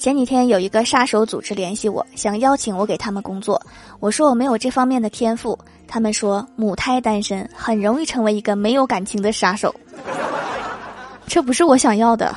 前几天有一个杀手组织联系我想邀请我给他们工作。我说我没有这方面的天赋。他们说母胎单身很容易成为一个没有感情的杀手。这不是我想要的。